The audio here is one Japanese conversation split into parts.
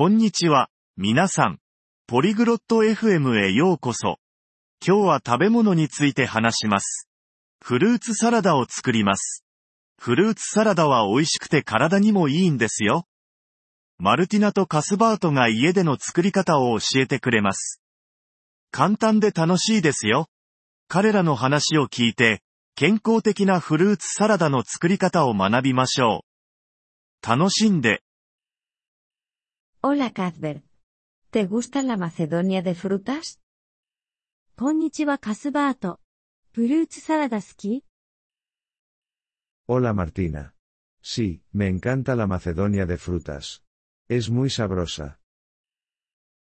こんにちは、皆さん。ポリグロット FM へようこそ。今日は食べ物について話します。フルーツサラダを作ります。フルーツサラダは美味しくて体にもいいんですよ。マルティナとカスバートが家での作り方を教えてくれます。簡単で楽しいですよ。彼らの話を聞いて、健康的なフルーツサラダの作り方を学びましょう。楽しんで。Hola Cuthbert. ¿Te gusta la Macedonia de frutas? Konnichiwa Cuthbert. ¿Fruits salada Hola Martina. Sí, me encanta la Macedonia de frutas. Es muy sabrosa.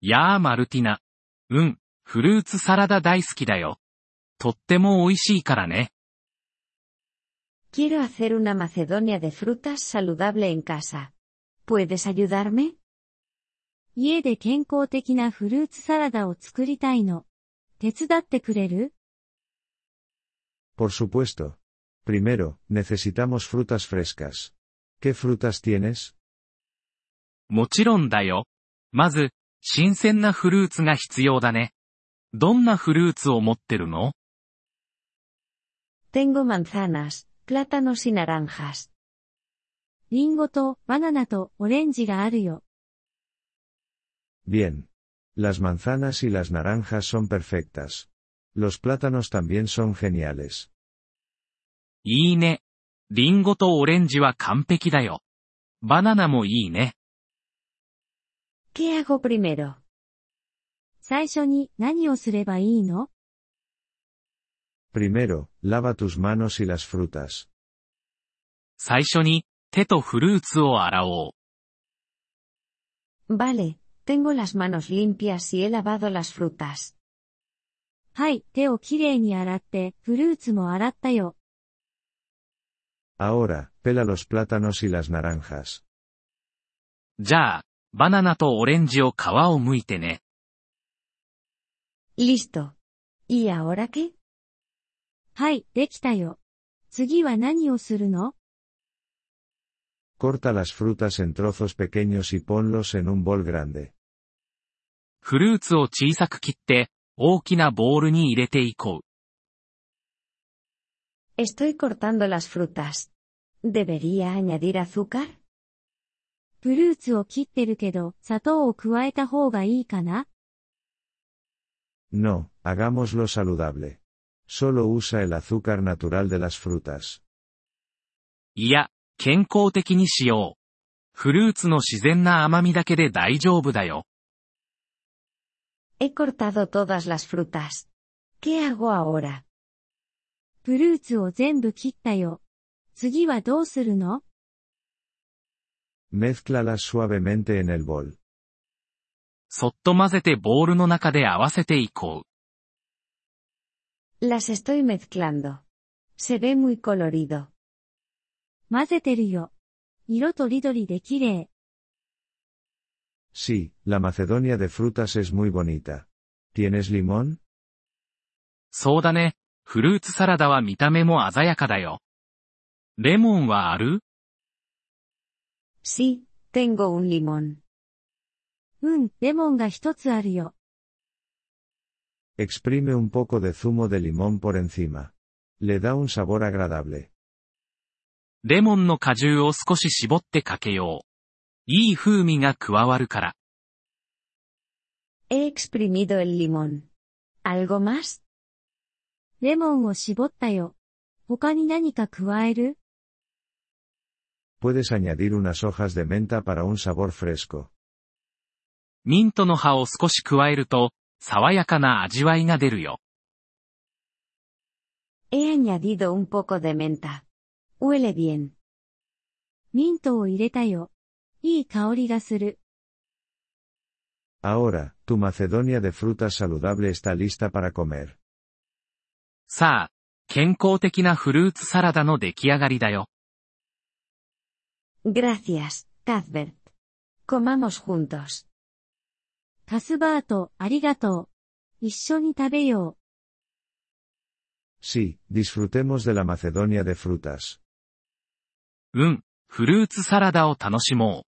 Ya Martina. Un, fruits salada daisuki da yo. Tottemo oishii kara ne. Quiero hacer una Macedonia de frutas saludable en casa. ¿Puedes ayudarme? 家で健康的なフルーツサラダを作りたいの。手伝ってくれる Por supuesto. Primero, necesitamos frutas frescas. ¿Qué frutas tienes? もちろんだよ。まず、新鮮なフルーツが必要だね。どんなフルーツを持ってるの Tengo manzanas, plátanos y naranjas. リンゴとバナナとオレンジがあるよ。Bien. Las manzanas y las naranjas son perfectas. Los plátanos también son geniales. いいね。リンゴとオレンジは完璧だよ。バナナもいいね。¿Qué hago primero? 最初に何をすればいいの Primero, lava tus manos y las frutas. 最初に手とフルーツを洗おう。Vale, tengo las manos limpias y he lavado las frutas. はい、手をきれいに洗って、フルーツも洗ったよ。Ahora, pela los plátanos y las naranjas. じゃあ、バナナとオレンジを皮を剥いてね。Listo. ¿Y ahora qué? はい、できたよ。次は何をするの Corta las frutas en trozos pequeños y ponlos en un bol grande. フルーツを小さく切って、大きなボールに入れていこう。Estoy cortando las frutas. ¿Debería añadir azúcar? フルーツを切ってるけど、砂糖を加えた方がいいかな No, hagámoslo saludable. Solo usa el azúcar natural de las frutas. いや、健康的にしよう。フルーツの自然な甘みだけで大丈夫だよ。He cortado todas las frutas. ¿Qué hago ahora? フルーツを全部切ったよ。次はどうするの Mézclalas suavemente en el bol. そっと混ぜてボールの中で合わせていこう。Las estoy mezclando. Se ve muy colorido. 混ぜてるよ。色とりどりで綺麗。 Sí, la Macedonia de frutas es muy bonita. ¿Tienes limón? そうだね。フルーツサラダは見た目も鮮やかだよ。レモンはある Sí, tengo un limón. うん、レモンが一つあるよ。Exprime un poco de zumo de limón por encima. Le da un sabor agradable. レモンの果汁を少し絞ってかけよう。 いい風味が加わるから。He exprimido el limón. ¿Algo más? レモンを絞ったよ。他に何か加える Puedes añadir unas hojas de menta para un sabor fresco. ミントの葉を少し加えると、爽やかな味わいが出るよ。He añadido un poco de menta. Huele bien. ミントを入れたよ。いい香りがする。Ahora, tu Macedonia de frutas saludable está lista para comer. さあ、健康的なフルーツサラダの出来上がりだよ。Gracias, Cuthbert. Comamos juntos. カスバート、ありがとう。一緒に食べよう。Sí, disfrutemos de la Macedonia de frutas. うん、フルーツサラダを楽しもう。